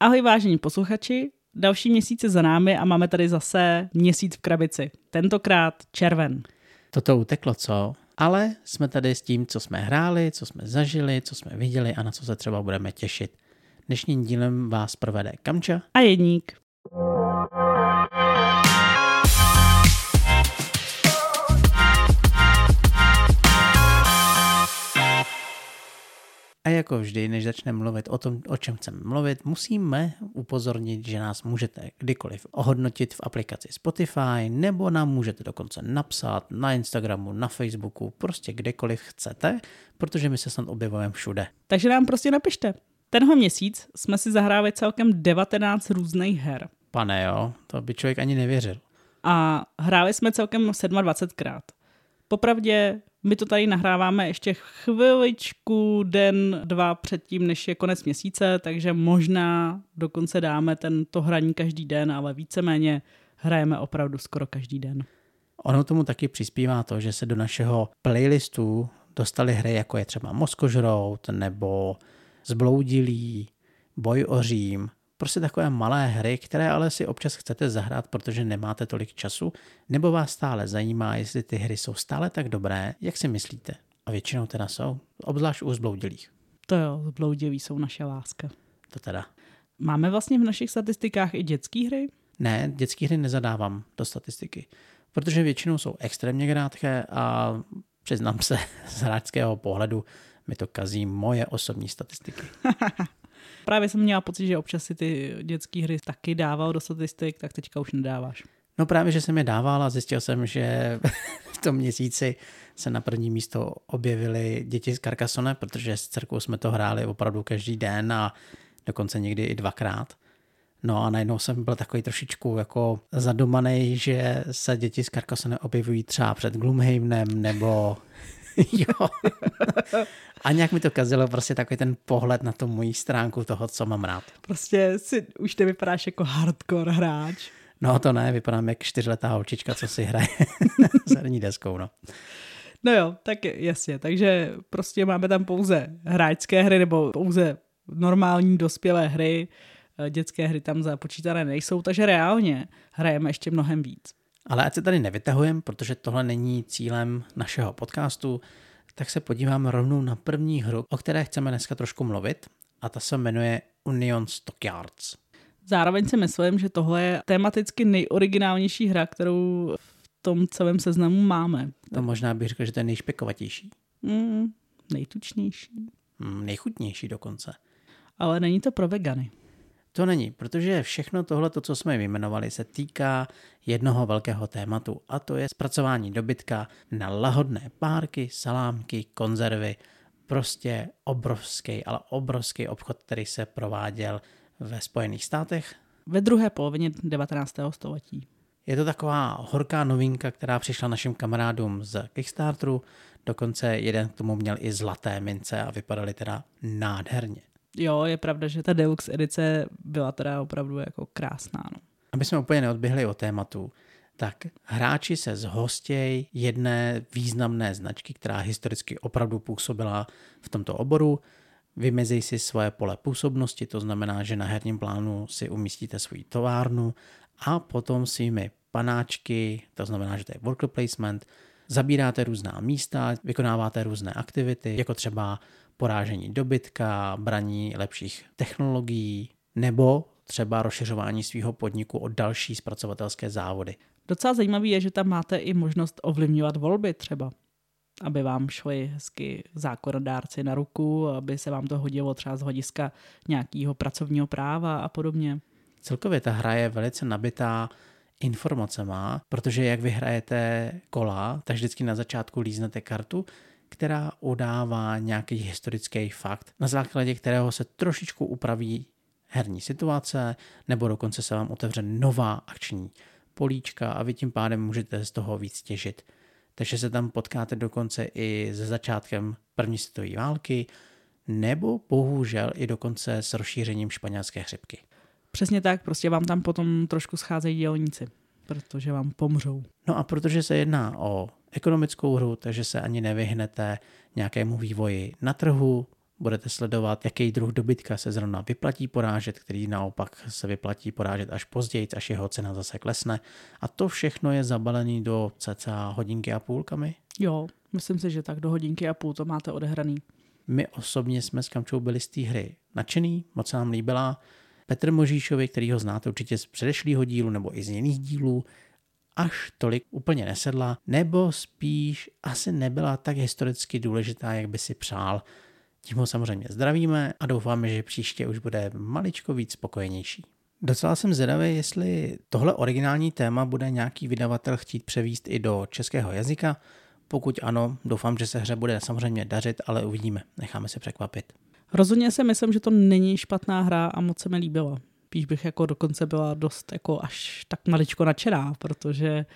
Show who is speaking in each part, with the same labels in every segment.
Speaker 1: Ahoj vážení posluchači, další měsíce za námi a máme tady zase měsíc v krabici. Tentokrát červen.
Speaker 2: Toto uteklo, co? Ale jsme tady s tím, co jsme hráli, co jsme zažili, co jsme viděli a na co se třeba budeme těšit. Dnešním dílem vás provede Kamča
Speaker 1: a Jedník.
Speaker 2: A jako vždy, než začneme mluvit o tom, o čem chceme mluvit, musíme upozornit, že nás můžete kdykoliv ohodnotit v aplikaci Spotify, nebo nám můžete dokonce napsat na Instagramu, na Facebooku, prostě kdekoliv chcete, protože my se snad objevujeme všude.
Speaker 1: Takže nám prostě napište. Tenhle měsíc jsme si zahráli celkem 19 různých her.
Speaker 2: Pane jo, to by člověk ani nevěřil.
Speaker 1: A hráli jsme celkem 27krát. Popravdě my to tady nahráváme ještě chviličku, den, dva předtím, než je konec měsíce, takže možná dokonce dáme tento hraní každý den, ale víceméně hrajeme opravdu skoro každý den.
Speaker 2: Ono tomu taky přispívá to, že se do našeho playlistu dostaly hry, jako je třeba Moskožrout nebo Zbloudilý, Boj o Řím, prostě takové malé hry, které ale si občas chcete zahrát, protože nemáte tolik času, nebo vás stále zajímá, jestli ty hry jsou stále tak dobré, jak si myslíte. A většinou teda jsou, obzvlášť u zbloudilých.
Speaker 1: To jo, zbloudilí jsou naše láska.
Speaker 2: To teda.
Speaker 1: Máme vlastně v našich statistikách i dětské hry?
Speaker 2: Ne, dětské hry nezadávám do statistiky, protože většinou jsou extrémně krátké a přiznám se z hráčského pohledu mi to kazí moje osobní statistiky.
Speaker 1: Právě jsem měla pocit, že občas si ty dětské hry taky dával do statistik, tak teďka už nedáváš.
Speaker 2: No právě, že jsem je dával a zjistil jsem, že v tom měsíci se na první místo objevily děti z Carcassonne, protože s dcerkou jsme to hráli opravdu každý den a dokonce někdy i dvakrát. No a najednou jsem byl takový trošičku jako zadomaný, že se děti z Carcassonne objevují třeba před Gloomhavenem nebo jo. A nějak mi to kazilo prostě takový ten pohled na tu moji stránku toho, co mám rád.
Speaker 1: Prostě si, už ty vypadáš jako hardcore hráč.
Speaker 2: No to ne, vypadám jak čtyřletá holčička, co si hraje s herní deskou, no.
Speaker 1: No jo, tak jasně, takže prostě máme tam pouze hráčské hry nebo pouze normální dospělé hry, dětské hry tam započítané nejsou, takže reálně hrajeme ještě mnohem víc.
Speaker 2: Ale ať se tady nevytahujeme, protože tohle není cílem našeho podcastu, tak se podíváme rovnou na první hru, o které chceme dneska trošku mluvit a ta se jmenuje Union Stockyards.
Speaker 1: Zároveň si myslím, že tohle je tematicky nejoriginálnější hra, kterou v tom celém seznamu máme.
Speaker 2: To možná bych řekl, že to je nejšpekovatější.
Speaker 1: Mm, nejtučnější.
Speaker 2: Mm, nejchutnější dokonce.
Speaker 1: Ale není to pro vegany.
Speaker 2: To není, protože všechno tohle, co jsme vyjmenovali, se týká jednoho velkého tématu a to je zpracování dobytka na lahodné párky, salámky, konzervy, prostě obrovský, ale obrovský obchod, který se prováděl ve Spojených státech.
Speaker 1: Ve druhé polovině 19. století.
Speaker 2: Je to taková horká novinka, která přišla našim kamarádům z Kickstarteru, dokonce jeden k tomu měl i zlaté mince a vypadaly teda nádherně
Speaker 1: jo, je pravda, že ta deluxe edice byla teda opravdu jako krásná. No.
Speaker 2: Aby jsme úplně neodběhli o tématu, tak hráči se zhostějí jedné významné značky, která historicky opravdu působila v tomto oboru, vymezí si svoje pole působnosti, to znamená, že na herním plánu si umístíte svůj továrnu a potom svými panáčky, to znamená, že to je worker placement, zabíráte různá místa, vykonáváte různé aktivity, jako třeba porážení dobytka, braní lepších technologií nebo třeba rozšiřování svého podniku o další zpracovatelské závody.
Speaker 1: Docela zajímavé je, že tam máte i možnost ovlivňovat volby třeba, aby vám šli hezky zákonodárci na ruku, aby se vám to hodilo třeba z hlediska nějakého pracovního práva a podobně.
Speaker 2: Celkově ta hra je velice nabitá informacema, protože jak vyhrajete kola, tak vždycky na začátku líznete kartu, která udává nějaký historický fakt, na základě kterého se trošičku upraví herní situace, nebo dokonce se vám otevře nová akční políčka a vy tím pádem můžete z toho víc těžit. Takže se tam potkáte dokonce i se začátkem první světové války, nebo bohužel i dokonce s rozšířením španělské chřipky.
Speaker 1: Přesně tak, prostě vám tam potom trošku scházejí dělníci, protože vám pomřou.
Speaker 2: No a protože se jedná o ekonomickou hru, takže se ani nevyhnete nějakému vývoji na trhu, Budete sledovat, jaký druh dobytka se zrovna vyplatí porážet, který naopak se vyplatí porážet až později, až jeho cena zase klesne. A to všechno je zabalený do cca hodinky a půlkami.
Speaker 1: Jo, myslím si, že tak do hodinky a půl to máte odehraný.
Speaker 2: My osobně jsme s Kamčou byli z té hry nadšený, moc se nám líbila. Petr Možíšovi, který ho znáte určitě z předešlého dílu nebo i z jiných dílů, až tolik úplně nesedla, nebo spíš asi nebyla tak historicky důležitá, jak by si přál. Tím ho samozřejmě zdravíme a doufáme, že příště už bude maličko víc spokojenější. Docela jsem zvědavý, jestli tohle originální téma bude nějaký vydavatel chtít převíst i do českého jazyka. Pokud ano, doufám, že se hře bude samozřejmě dařit, ale uvidíme. Necháme se překvapit.
Speaker 1: Rozhodně si myslím, že to není špatná hra a moc se mi líbila. Spíš bych jako dokonce byla dost jako až tak maličko nadšená, protože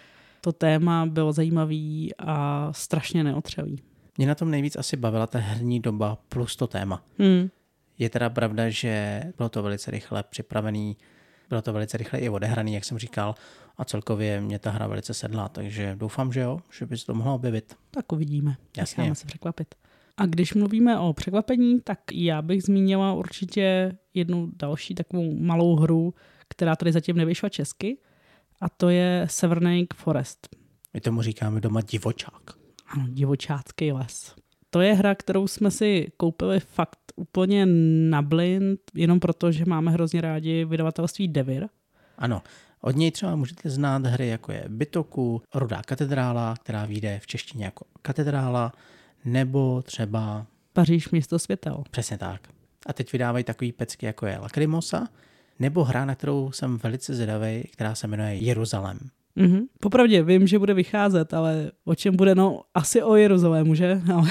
Speaker 1: to téma bylo zajímavý a strašně neotřelý.
Speaker 2: Mě na tom nejvíc asi bavila ta herní doba plus to téma.
Speaker 1: Hmm.
Speaker 2: Je teda pravda, že bylo to velice rychle připravený, bylo to velice rychle i odehraný, jak jsem říkal, a celkově mě ta hra velice sedla, takže doufám, že jo, že by se to mohlo objevit.
Speaker 1: Tak uvidíme.
Speaker 2: Jasně.
Speaker 1: Necháme se překvapit. A když mluvíme o překvapení, tak já bych zmínila určitě jednu další takovou malou hru, která tady zatím nevyšla česky, a to je Severnake Forest.
Speaker 2: My tomu říkáme doma divočák.
Speaker 1: Ano, divočácký les. To je hra, kterou jsme si koupili fakt úplně na blind, jenom proto, že máme hrozně rádi vydavatelství Devir.
Speaker 2: Ano, od něj třeba můžete znát hry, jako je Bytoku, Rudá katedrála, která vyjde v češtině jako katedrála, nebo třeba...
Speaker 1: Paříž město světel.
Speaker 2: Přesně tak. A teď vydávají takový pecky, jako je Lacrimosa, nebo hra, na kterou jsem velice zvědavý, která se jmenuje Jeruzalém.
Speaker 1: Mhm. Popravdě vím, že bude vycházet, ale o čem bude? No, asi o Jeruzalému, že? Ale...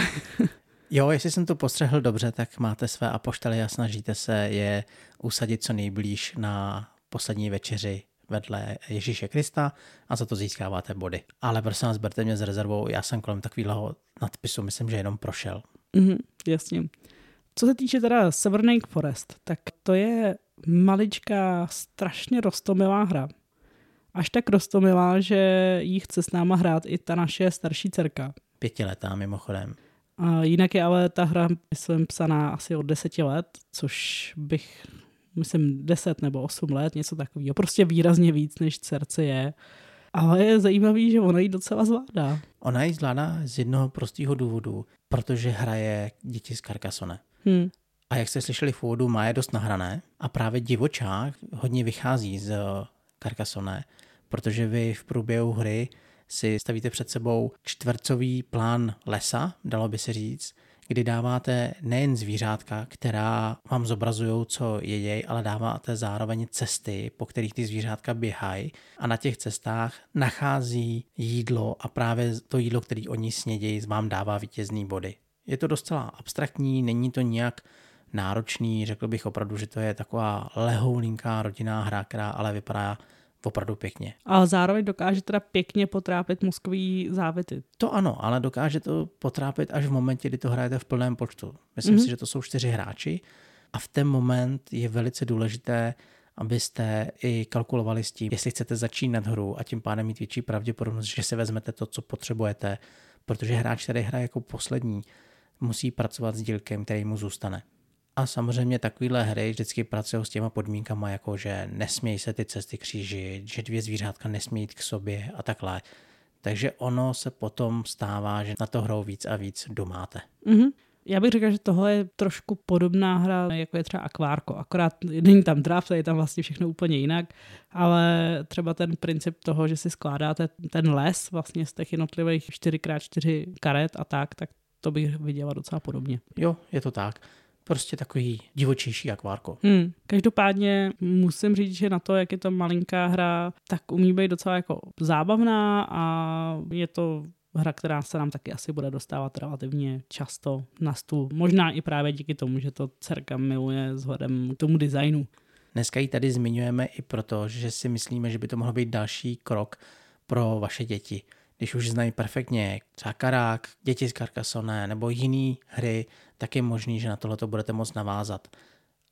Speaker 2: Jo, jestli jsem to postřehl dobře, tak máte své apoštoly a snažíte se je usadit co nejblíž na poslední večeři vedle Ježíše Krista a za to získáváte body. Ale prosím vás, berte mě s rezervou, já jsem kolem takového nadpisu, myslím, že jenom prošel.
Speaker 1: Mhm, jasně. Co se týče teda Severnake Forest, tak to je maličká, strašně rostomilá hra. Až tak rostomilá, že jí chce s náma hrát i ta naše starší dcerka.
Speaker 2: Pětiletá mimochodem.
Speaker 1: A jinak je ale ta hra, myslím, psaná asi od deseti let, což bych, myslím, deset nebo osm let, něco takového. Prostě výrazně víc, než dcerce je. Ale je zajímavý, že ona ji docela zvládá.
Speaker 2: Ona ji zvládá z jednoho prostého důvodu, protože hraje děti z Carcassonne.
Speaker 1: Hm.
Speaker 2: A jak jste slyšeli v úvodu, má je dost nahrané a právě divočák hodně vychází z Carcassonne, protože vy v průběhu hry si stavíte před sebou čtvercový plán lesa, dalo by se říct, kdy dáváte nejen zvířátka, která vám zobrazují, co jedějí, ale dáváte zároveň cesty, po kterých ty zvířátka běhají a na těch cestách nachází jídlo a právě to jídlo, který oni snědějí, vám dává vítězný body. Je to docela abstraktní, není to nějak náročný, řekl bych opravdu, že to je taková lehoulinká rodinná hra, která ale vypadá opravdu pěkně.
Speaker 1: Ale zároveň dokáže teda pěkně potrápit mozkový závity.
Speaker 2: To ano, ale dokáže to potrápit až v momentě, kdy to hrajete v plném počtu. Myslím mm-hmm. si, že to jsou čtyři hráči a v ten moment je velice důležité, abyste i kalkulovali s tím, jestli chcete začínat hru a tím pádem mít větší pravděpodobnost, že si vezmete to, co potřebujete, protože hráč, který hraje jako poslední, musí pracovat s dílkem, který mu zůstane. A samozřejmě takovéhle hry vždycky pracují s těma podmínkama, jako že nesmějí se ty cesty křížit, že dvě zvířátka nesmějí jít k sobě a takhle. Takže ono se potom stává, že na to hrou víc a víc domáte.
Speaker 1: Mm-hmm. Já bych řekla, že tohle je trošku podobná hra, jako je třeba Akvárko. Akorát není tam draft, je tam vlastně všechno úplně jinak, ale třeba ten princip toho, že si skládáte ten les vlastně z těch jednotlivých 4x4 karet a tak, tak to bych viděla docela podobně.
Speaker 2: Jo, je to tak prostě takový divočejší akvárko.
Speaker 1: Hmm. Každopádně musím říct, že na to, jak je to malinká hra, tak umí být docela jako zábavná a je to hra, která se nám taky asi bude dostávat relativně často na stůl. Možná i právě díky tomu, že to dcerka miluje vzhledem k tomu designu.
Speaker 2: Dneska ji tady zmiňujeme i proto, že si myslíme, že by to mohl být další krok pro vaše děti když už znají perfektně třeba Karák, děti z Carcassonne nebo jiné hry, tak je možný, že na tohle budete moct navázat.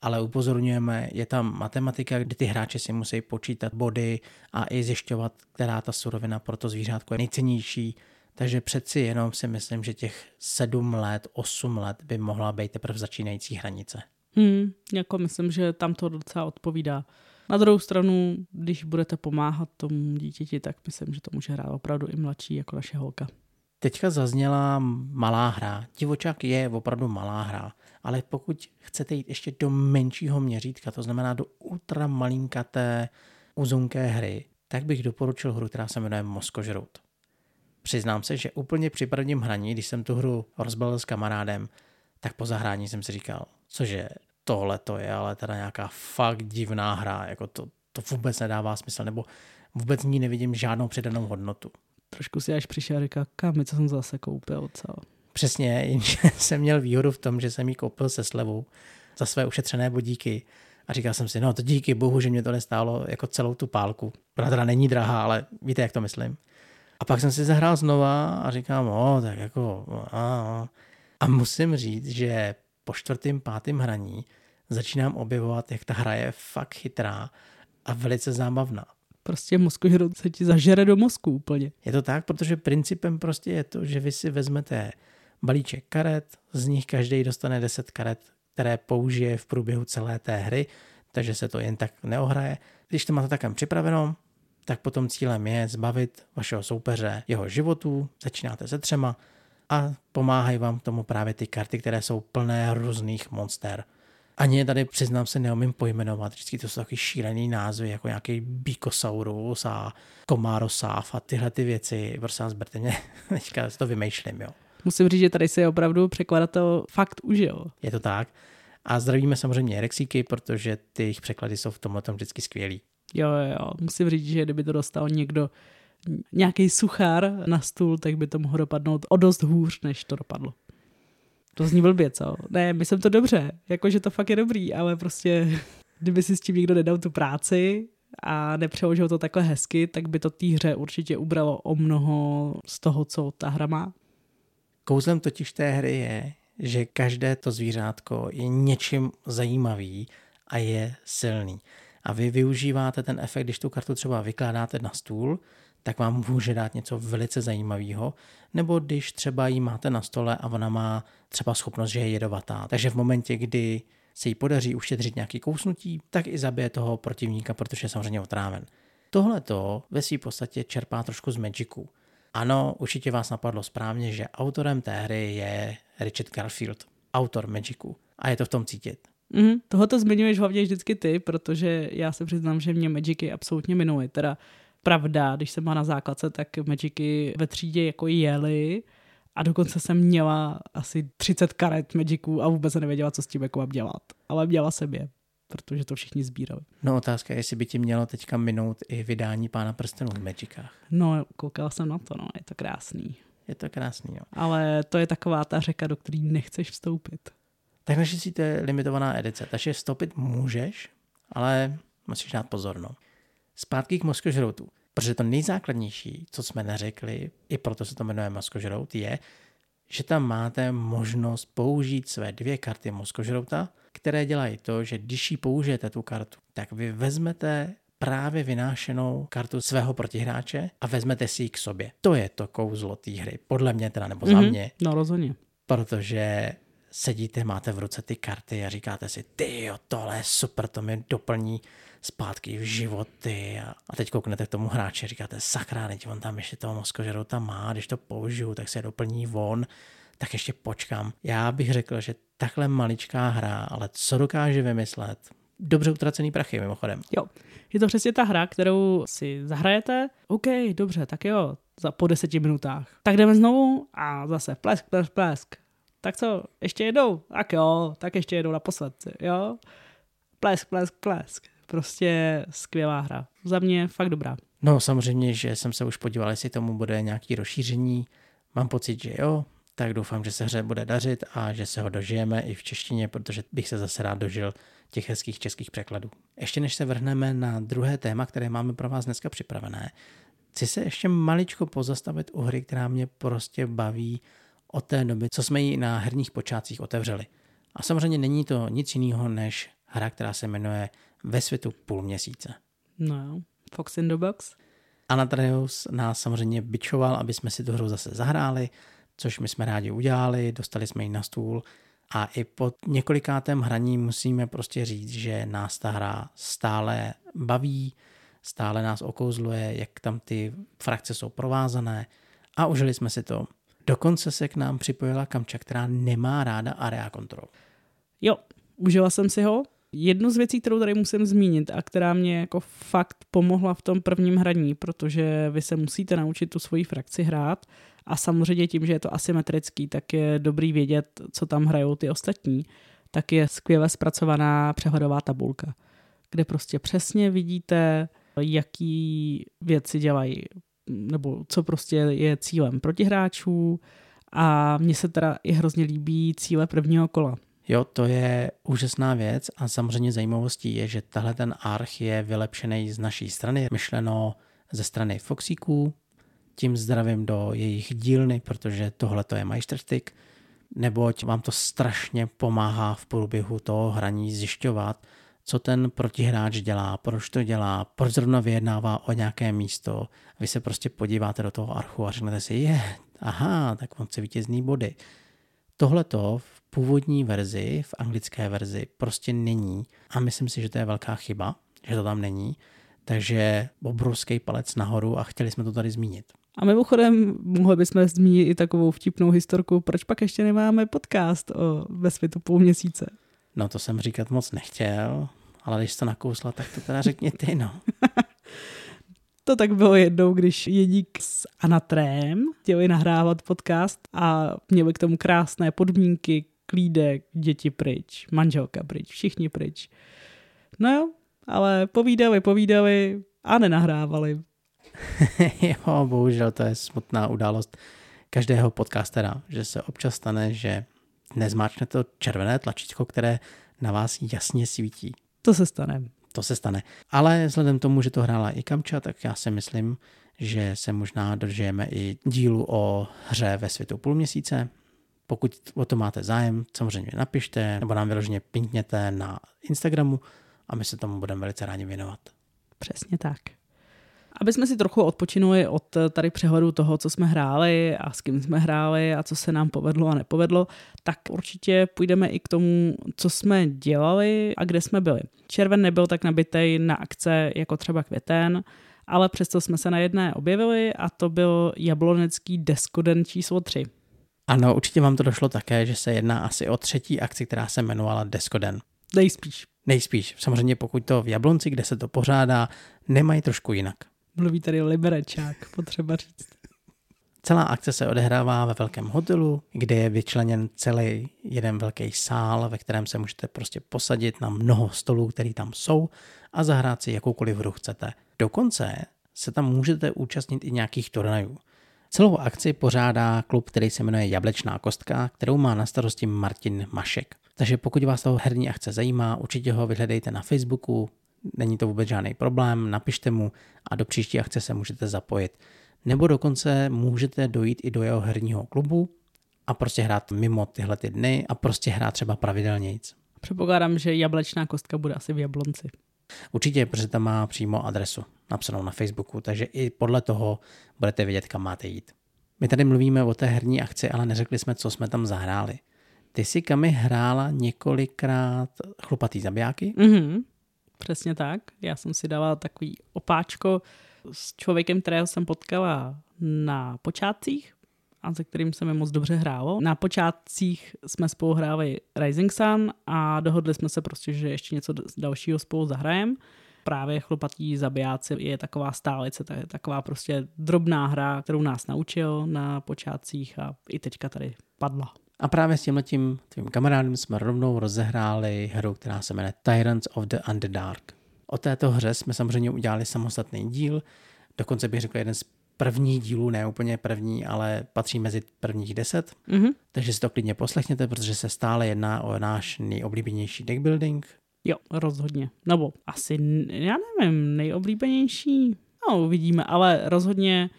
Speaker 2: Ale upozorňujeme, je tam matematika, kdy ty hráči si musí počítat body a i zjišťovat, která ta surovina pro to zvířátko je nejcennější, Takže přeci jenom si myslím, že těch sedm let, osm let by mohla být teprve začínající hranice.
Speaker 1: Hmm, jako myslím, že tam to docela odpovídá. Na druhou stranu, když budete pomáhat tomu dítěti, tak myslím, že to může hrát opravdu i mladší jako naše holka.
Speaker 2: Teďka zazněla malá hra. Divočák je opravdu malá hra, ale pokud chcete jít ještě do menšího měřítka, to znamená do ultra malinkaté uzunké hry, tak bych doporučil hru, která se jmenuje Moskožrout. Přiznám se, že úplně při prvním hraní, když jsem tu hru rozbalil s kamarádem, tak po zahrání jsem si říkal, cože tohle to je ale teda nějaká fakt divná hra, jako to, to vůbec nedává smysl, nebo vůbec ní nevidím žádnou přidanou hodnotu.
Speaker 1: Trošku si až přišel a říkal, kam, co jsem zase koupil, co?
Speaker 2: Přesně, jenže jsem měl výhodu v tom, že jsem ji koupil se slevou za své ušetřené bodíky a říkal jsem si, no to díky bohu, že mě to nestálo jako celou tu pálku. Ona teda není drahá, ale víte, jak to myslím. A pak jsem si zahrál znova a říkám, no, tak jako, a, a. a musím říct, že po čtvrtém, pátém hraní začínám objevovat, jak ta hra je fakt chytrá a velice zábavná.
Speaker 1: Prostě mozkožrot se ti zažere do mozku úplně.
Speaker 2: Je to tak, protože principem prostě je to, že vy si vezmete balíček karet, z nich každý dostane 10 karet, které použije v průběhu celé té hry, takže se to jen tak neohraje. Když to máte takhle připraveno, tak potom cílem je zbavit vašeho soupeře jeho životů, začínáte se třema a pomáhají vám k tomu právě ty karty, které jsou plné různých monster. Ani je tady, přiznám se, neumím pojmenovat. Vždycky to jsou takový šílený názvy, jako nějaký Bikosaurus a Komárosáv a tyhle ty věci. Prostě vás berte mě, teďka to vymýšlím, jo.
Speaker 1: Musím říct, že tady si opravdu překladatel fakt užil.
Speaker 2: Je to tak. A zdravíme samozřejmě Rexíky, protože ty jejich překlady jsou v tomhle tom vždycky skvělý.
Speaker 1: Jo, jo, musím říct, že kdyby to dostal někdo, nějaký suchár na stůl, tak by to mohlo dopadnout o dost hůř, než to dopadlo. To zní blbě, co? Ne, myslím to dobře, jakože to fakt je dobrý, ale prostě kdyby si s tím někdo nedal tu práci a nepřeložil to takhle hezky, tak by to té hře určitě ubralo o mnoho z toho, co ta hra má.
Speaker 2: Kouzlem totiž té hry je, že každé to zvířátko je něčím zajímavý a je silný. A vy využíváte ten efekt, když tu kartu třeba vykládáte na stůl, tak vám může dát něco velice zajímavého, nebo když třeba ji máte na stole a ona má třeba schopnost, že je jedovatá. Takže v momentě, kdy se jí podaří ušetřit nějaký kousnutí, tak i zabije toho protivníka, protože je samozřejmě otráven. Tohle to ve své podstatě čerpá trošku z Magicu. Ano, určitě vás napadlo správně, že autorem té hry je Richard Garfield, autor Magicu. A je to v tom cítit.
Speaker 1: Mm, tohoto zmiňuješ hlavně vždycky ty, protože já se přiznám, že mě Magicy absolutně minuly. Teda pravda, když jsem byla na základce, tak Magicy ve třídě jako jeli a dokonce jsem měla asi 30 karet Magiců a vůbec se nevěděla, co s tím jako mám dělat. Ale měla jsem je, protože to všichni sbírali.
Speaker 2: No otázka je, jestli by ti mělo teďka minout i vydání Pána prstenů v Magicách.
Speaker 1: No, koukala jsem na to, no, je to krásný.
Speaker 2: Je to krásný, jo.
Speaker 1: Ale to je taková ta řeka, do které nechceš vstoupit.
Speaker 2: Tak si to je limitovaná edice, takže vstoupit můžeš, ale musíš dát pozor, no. Zpátky k mozkožroutu. Protože to nejzákladnější, co jsme neřekli, i proto se to jmenuje mozkožrout, je, že tam máte možnost použít své dvě karty mozkožrouta, které dělají to, že když ji použijete tu kartu, tak vy vezmete právě vynášenou kartu svého protihráče a vezmete si ji k sobě. To je to kouzlo té hry, podle mě teda, nebo za mm-hmm. mě.
Speaker 1: No rozhodně.
Speaker 2: Protože sedíte, máte v ruce ty karty a říkáte si, ty jo, tohle je super, to mi doplní zpátky v životy a, a teď kouknete k tomu hráči, říkáte, sakra, teď on tam ještě toho mozkožeru tam má, když to použiju, tak se doplní von, tak ještě počkám. Já bych řekl, že takhle maličká hra, ale co dokáže vymyslet, dobře utracený prachy mimochodem.
Speaker 1: Jo, je to přesně ta hra, kterou si zahrajete, OK, dobře, tak jo, za po deseti minutách. Tak jdeme znovu a zase plesk, plesk, plesk. Tak co, ještě jedou? Tak jo, tak ještě jedou naposled, jo. Plesk, plesk, plesk. Prostě skvělá hra. Za mě fakt dobrá.
Speaker 2: No samozřejmě, že jsem se už podíval, jestli tomu bude nějaký rozšíření. Mám pocit, že jo, tak doufám, že se hře bude dařit a že se ho dožijeme i v češtině, protože bych se zase rád dožil těch hezkých českých překladů. Ještě než se vrhneme na druhé téma, které máme pro vás dneska připravené, chci se ještě maličko pozastavit u hry, která mě prostě baví od té doby, co jsme ji na herních počátcích otevřeli. A samozřejmě není to nic jiného než hra, která se jmenuje Ve světu půl měsíce.
Speaker 1: No, Fox in the Box.
Speaker 2: Anatreus nás samozřejmě bičoval, aby jsme si tu hru zase zahráli, což my jsme rádi udělali, dostali jsme ji na stůl a i po několikátém hraní musíme prostě říct, že nás ta hra stále baví, stále nás okouzluje, jak tam ty frakce jsou provázané a užili jsme si to. Dokonce se k nám připojila Kamča, která nemá ráda area control.
Speaker 1: Jo, užila jsem si ho. Jednu z věcí, kterou tady musím zmínit a která mě jako fakt pomohla v tom prvním hraní, protože vy se musíte naučit tu svoji frakci hrát a samozřejmě tím, že je to asymetrický, tak je dobrý vědět, co tam hrajou ty ostatní, tak je skvěle zpracovaná přehledová tabulka, kde prostě přesně vidíte, jaký věci dělají, nebo co prostě je cílem protihráčů a mně se teda i hrozně líbí cíle prvního kola.
Speaker 2: Jo, to je úžasná věc a samozřejmě zajímavostí je, že tahle ten arch je vylepšený z naší strany, myšleno ze strany Foxíků, tím zdravím do jejich dílny, protože tohle to je majstrštyk, neboť vám to strašně pomáhá v průběhu toho hraní zjišťovat, co ten protihráč dělá, proč to dělá, proč zrovna vyjednává o nějaké místo. Vy se prostě podíváte do toho archu a řeknete si, je, aha, tak on chce vítězný body. Tohle to v původní verzi, v anglické verzi, prostě není a myslím si, že to je velká chyba, že to tam není. Takže obrovský palec nahoru a chtěli jsme to tady zmínit.
Speaker 1: A mimochodem mohli bychom zmínit i takovou vtipnou historku, proč pak ještě nemáme podcast o ve světu půl měsíce.
Speaker 2: No to jsem říkat moc nechtěl, ale když to nakousla, tak to teda řekni ty, no.
Speaker 1: to tak bylo jednou, když Jedík s Anatrém chtěli nahrávat podcast a měli k tomu krásné podmínky, klídek, děti pryč, manželka pryč, všichni pryč. No jo, ale povídali, povídali a nenahrávali.
Speaker 2: jo, bohužel to je smutná událost každého podcastera, že se občas stane, že nezmáčne to červené tlačítko, které na vás jasně svítí.
Speaker 1: To se stane.
Speaker 2: To se stane. Ale vzhledem k tomu, že to hrála i Kamča, tak já si myslím, že se možná dožijeme i dílu o hře ve světu půl měsíce. Pokud o to máte zájem, samozřejmě napište, nebo nám vyloženě pinkněte na Instagramu a my se tomu budeme velice rádi věnovat.
Speaker 1: Přesně tak. Aby jsme si trochu odpočinuli od tady přehledu toho, co jsme hráli a s kým jsme hráli a co se nám povedlo a nepovedlo, tak určitě půjdeme i k tomu, co jsme dělali a kde jsme byli. Červen nebyl tak nabitej na akce jako třeba květen, ale přesto jsme se na jedné objevili a to byl jablonecký deskoden číslo 3.
Speaker 2: Ano, určitě vám to došlo také, že se jedná asi o třetí akci, která se jmenovala Deskoden.
Speaker 1: Nejspíš.
Speaker 2: Nejspíš. Samozřejmě pokud to v Jablonci, kde se to pořádá, nemají trošku jinak.
Speaker 1: Mluví tady liberečák, potřeba říct.
Speaker 2: Celá akce se odehrává ve velkém hotelu, kde je vyčleněn celý jeden velký sál, ve kterém se můžete prostě posadit na mnoho stolů, které tam jsou a zahrát si jakoukoliv hru chcete. Dokonce se tam můžete účastnit i nějakých turnajů. Celou akci pořádá klub, který se jmenuje Jablečná kostka, kterou má na starosti Martin Mašek. Takže pokud vás toho herní akce zajímá, určitě ho vyhledejte na Facebooku, není to vůbec žádný problém, napište mu a do příští akce se můžete zapojit. Nebo dokonce můžete dojít i do jeho herního klubu a prostě hrát mimo tyhle ty dny a prostě hrát třeba pravidelnějc.
Speaker 1: Předpokládám, že jablečná kostka bude asi v Jablonci.
Speaker 2: Určitě, protože tam má přímo adresu napsanou na Facebooku, takže i podle toho budete vědět, kam máte jít. My tady mluvíme o té herní akci, ale neřekli jsme, co jsme tam zahráli. Ty jsi Kami hrála několikrát chlupatý zabijáky?
Speaker 1: Mm-hmm. Přesně tak. Já jsem si dala takový opáčko s člověkem, kterého jsem potkala na počátcích a se kterým se mi moc dobře hrálo. Na počátcích jsme spolu hráli Rising Sun a dohodli jsme se prostě, že ještě něco dalšího spolu zahrajeme. Právě chlupatí zabijáci je taková stálice, to je taková prostě drobná hra, kterou nás naučil na počátcích a i teďka tady padla.
Speaker 2: A právě s tímhletím tvým kamarádem jsme rovnou rozehráli hru, která se jmenuje Tyrants of the Underdark. O této hře jsme samozřejmě udělali samostatný díl, dokonce bych řekl jeden z prvních dílů, ne úplně první, ale patří mezi prvních deset. Mm-hmm. Takže si to klidně poslechněte, protože se stále jedná o náš nejoblíbenější deckbuilding.
Speaker 1: Jo, rozhodně. Nebo asi, já nevím, nejoblíbenější. No, uvidíme, ale rozhodně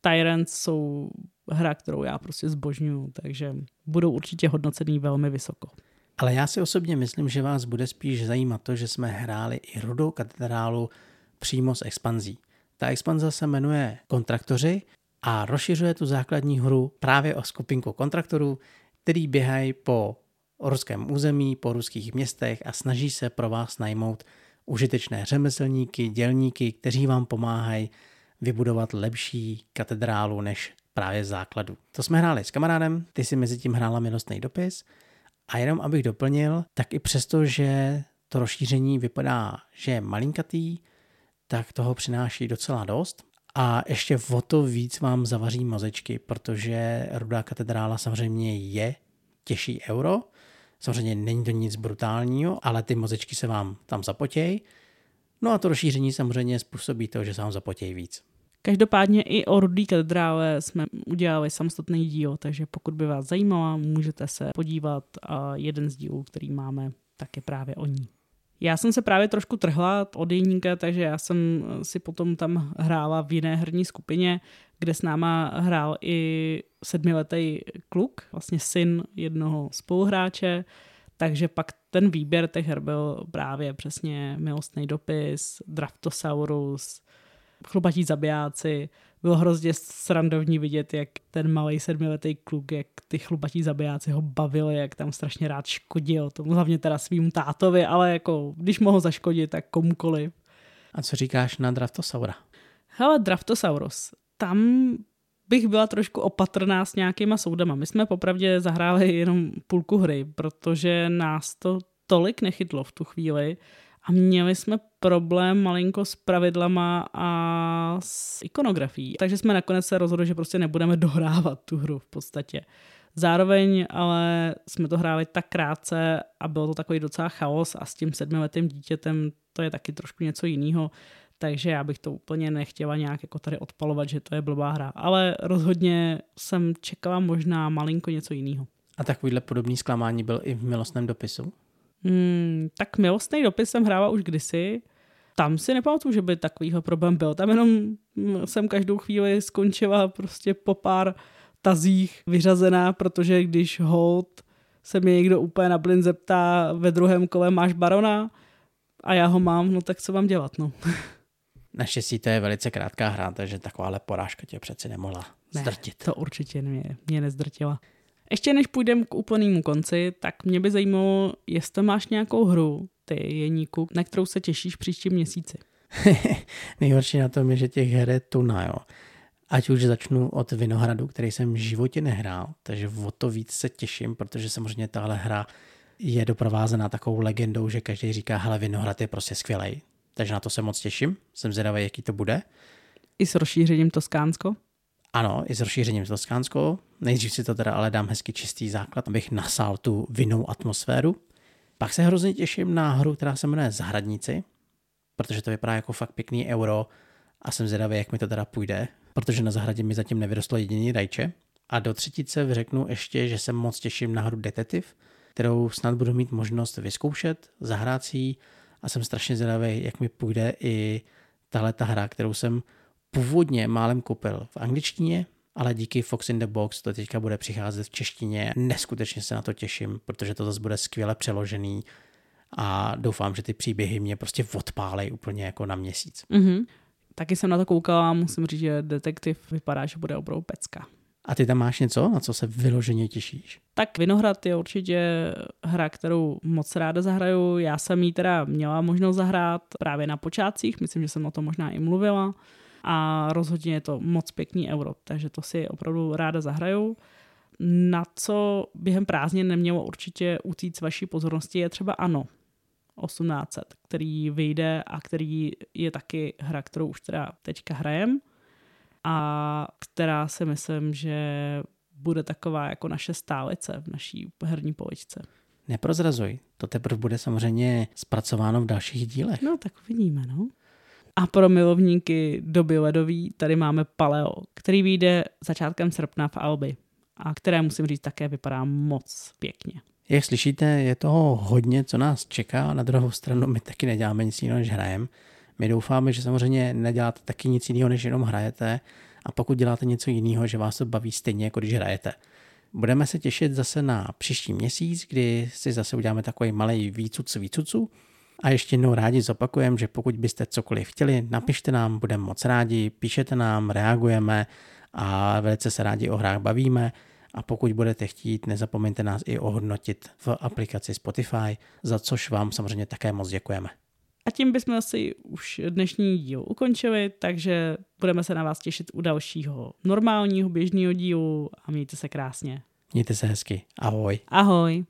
Speaker 1: Tyrants jsou hra, kterou já prostě zbožňuju, takže budou určitě hodnocený velmi vysoko.
Speaker 2: Ale já si osobně myslím, že vás bude spíš zajímat to, že jsme hráli i rudou katedrálu přímo z expanzí. Ta expanze se jmenuje Kontraktoři a rozšiřuje tu základní hru právě o skupinku kontraktorů, který běhají po ruském území, po ruských městech a snaží se pro vás najmout užitečné řemeslníky, dělníky, kteří vám pomáhají vybudovat lepší katedrálu než právě základu. To jsme hráli s kamarádem, ty si mezi tím hrála milostný dopis a jenom abych doplnil, tak i přesto, že to rozšíření vypadá, že je malinkatý, tak toho přináší docela dost. A ještě o to víc vám zavaří mozečky, protože Rudá katedrála samozřejmě je těžší euro. Samozřejmě není to nic brutálního, ale ty mozečky se vám tam zapotějí. No a to rozšíření samozřejmě způsobí to, že se vám zapotějí víc.
Speaker 1: Každopádně i o Rudý katedrále jsme udělali samostatný díl, takže pokud by vás zajímala, můžete se podívat a jeden z dílů, který máme, tak je právě o ní. Já jsem se právě trošku trhla od jeníka, takže já jsem si potom tam hrála v jiné herní skupině, kde s náma hrál i sedmiletý kluk, vlastně syn jednoho spoluhráče, takže pak ten výběr těch her byl právě přesně milostný dopis, Draftosaurus, chlubatí zabijáci. Bylo hrozně srandovní vidět, jak ten malý sedmiletý kluk, jak ty chlubatí zabijáci ho bavili, jak tam strašně rád škodil. Tomu hlavně teda svým tátovi, ale jako když mohl zaškodit, tak komukoliv.
Speaker 2: A co říkáš na Draftosaura?
Speaker 1: Hele, Draftosaurus. Tam bych byla trošku opatrná s nějakýma soudama. My jsme popravdě zahráli jenom půlku hry, protože nás to tolik nechytlo v tu chvíli a měli jsme problém malinko s pravidlama a s ikonografií. Takže jsme nakonec se rozhodli, že prostě nebudeme dohrávat tu hru v podstatě. Zároveň ale jsme to hráli tak krátce a bylo to takový docela chaos a s tím sedmiletým dítětem to je taky trošku něco jiného. Takže já bych to úplně nechtěla nějak jako tady odpalovat, že to je blbá hra. Ale rozhodně jsem čekala možná malinko něco jiného.
Speaker 2: A takovýhle podobný zklamání byl i v milostném dopisu?
Speaker 1: Hmm, tak milostný dopis jsem hrála už kdysi. Tam si nepamatuju, že by takovýhle problém byl. Tam jenom jsem každou chvíli skončila prostě po pár tazích vyřazená, protože když hold se mě někdo úplně na blin zeptá ve druhém kole máš barona a já ho mám, no tak co mám dělat, no.
Speaker 2: Naštěstí to je velice krátká hra, takže takováhle porážka tě přeci nemohla ne, zdrtit.
Speaker 1: to určitě mě, mě nezdrtila. Ještě než půjdeme k úplnému konci, tak mě by zajímalo, jestli máš nějakou hru, ty Jeníku, na kterou se těšíš příštím měsíci.
Speaker 2: Nejhorší na tom je, že těch her je tuna, jo. Ať už začnu od Vinohradu, který jsem v životě nehrál, takže o to víc se těším, protože samozřejmě tahle hra je doprovázená takovou legendou, že každý říká, hele, Vinohrad je prostě skvělý. Takže na to se moc těším, jsem zvědavý, jaký to bude.
Speaker 1: I s rozšířením Toskánsko?
Speaker 2: Ano, i s rozšířením Toskánsko. Nejdřív si to teda ale dám hezky čistý základ, abych nasál tu vinnou atmosféru. Pak se hrozně těším na hru, která se jmenuje Zahradníci, protože to vypadá jako fakt pěkný euro a jsem zvědavý, jak mi to teda půjde, protože na zahradě mi zatím nevyrostlo jediný rajče. A do třetice řeknu ještě, že se moc těším na hru Detektiv, kterou snad budu mít možnost vyzkoušet, zahrát si a jsem strašně zvědavý, jak mi půjde i tahle ta hra, kterou jsem původně málem koupil v angličtině, ale díky Fox in the Box to teďka bude přicházet v češtině. Neskutečně se na to těším, protože to zase bude skvěle přeložený a doufám, že ty příběhy mě prostě odpálej úplně jako na měsíc.
Speaker 1: Mm-hmm. Taky jsem na to koukala a musím říct, že detektiv vypadá, že bude opravdu pecka.
Speaker 2: A ty tam máš něco, na co se vyloženě těšíš?
Speaker 1: Tak Vinohrad je určitě hra, kterou moc ráda zahraju. Já jsem ji teda měla možnost zahrát právě na počátcích, myslím, že jsem o tom možná i mluvila a rozhodně je to moc pěkný euro, takže to si opravdu ráda zahraju. Na co během prázdnin nemělo určitě utíct vaší pozornosti je třeba ANO 1800, který vyjde a který je taky hra, kterou už teda teďka hrajem a která si myslím, že bude taková jako naše stálice v naší herní poličce.
Speaker 2: Neprozrazuj, to teprve bude samozřejmě zpracováno v dalších dílech.
Speaker 1: No tak uvidíme, no. A pro milovníky doby ledový tady máme Paleo, který vyjde začátkem srpna v Alby a které musím říct také vypadá moc pěkně.
Speaker 2: Jak slyšíte, je toho hodně, co nás čeká. Na druhou stranu my taky neděláme nic jiného, než hrajeme. My doufáme, že samozřejmě neděláte taky nic jiného, než jenom hrajete. A pokud děláte něco jiného, že vás to baví stejně, jako když hrajete. Budeme se těšit zase na příští měsíc, kdy si zase uděláme takový malý výcuc výcucu A ještě jednou rádi zopakujem, že pokud byste cokoliv chtěli, napište nám, budeme moc rádi, píšete nám, reagujeme a velice se rádi o hrách bavíme. A pokud budete chtít, nezapomeňte nás i ohodnotit v aplikaci Spotify, za což vám samozřejmě také moc děkujeme.
Speaker 1: A tím bychom asi už dnešní díl ukončili, takže budeme se na vás těšit u dalšího normálního běžného dílu a mějte se krásně.
Speaker 2: Mějte se hezky. Ahoj.
Speaker 1: Ahoj.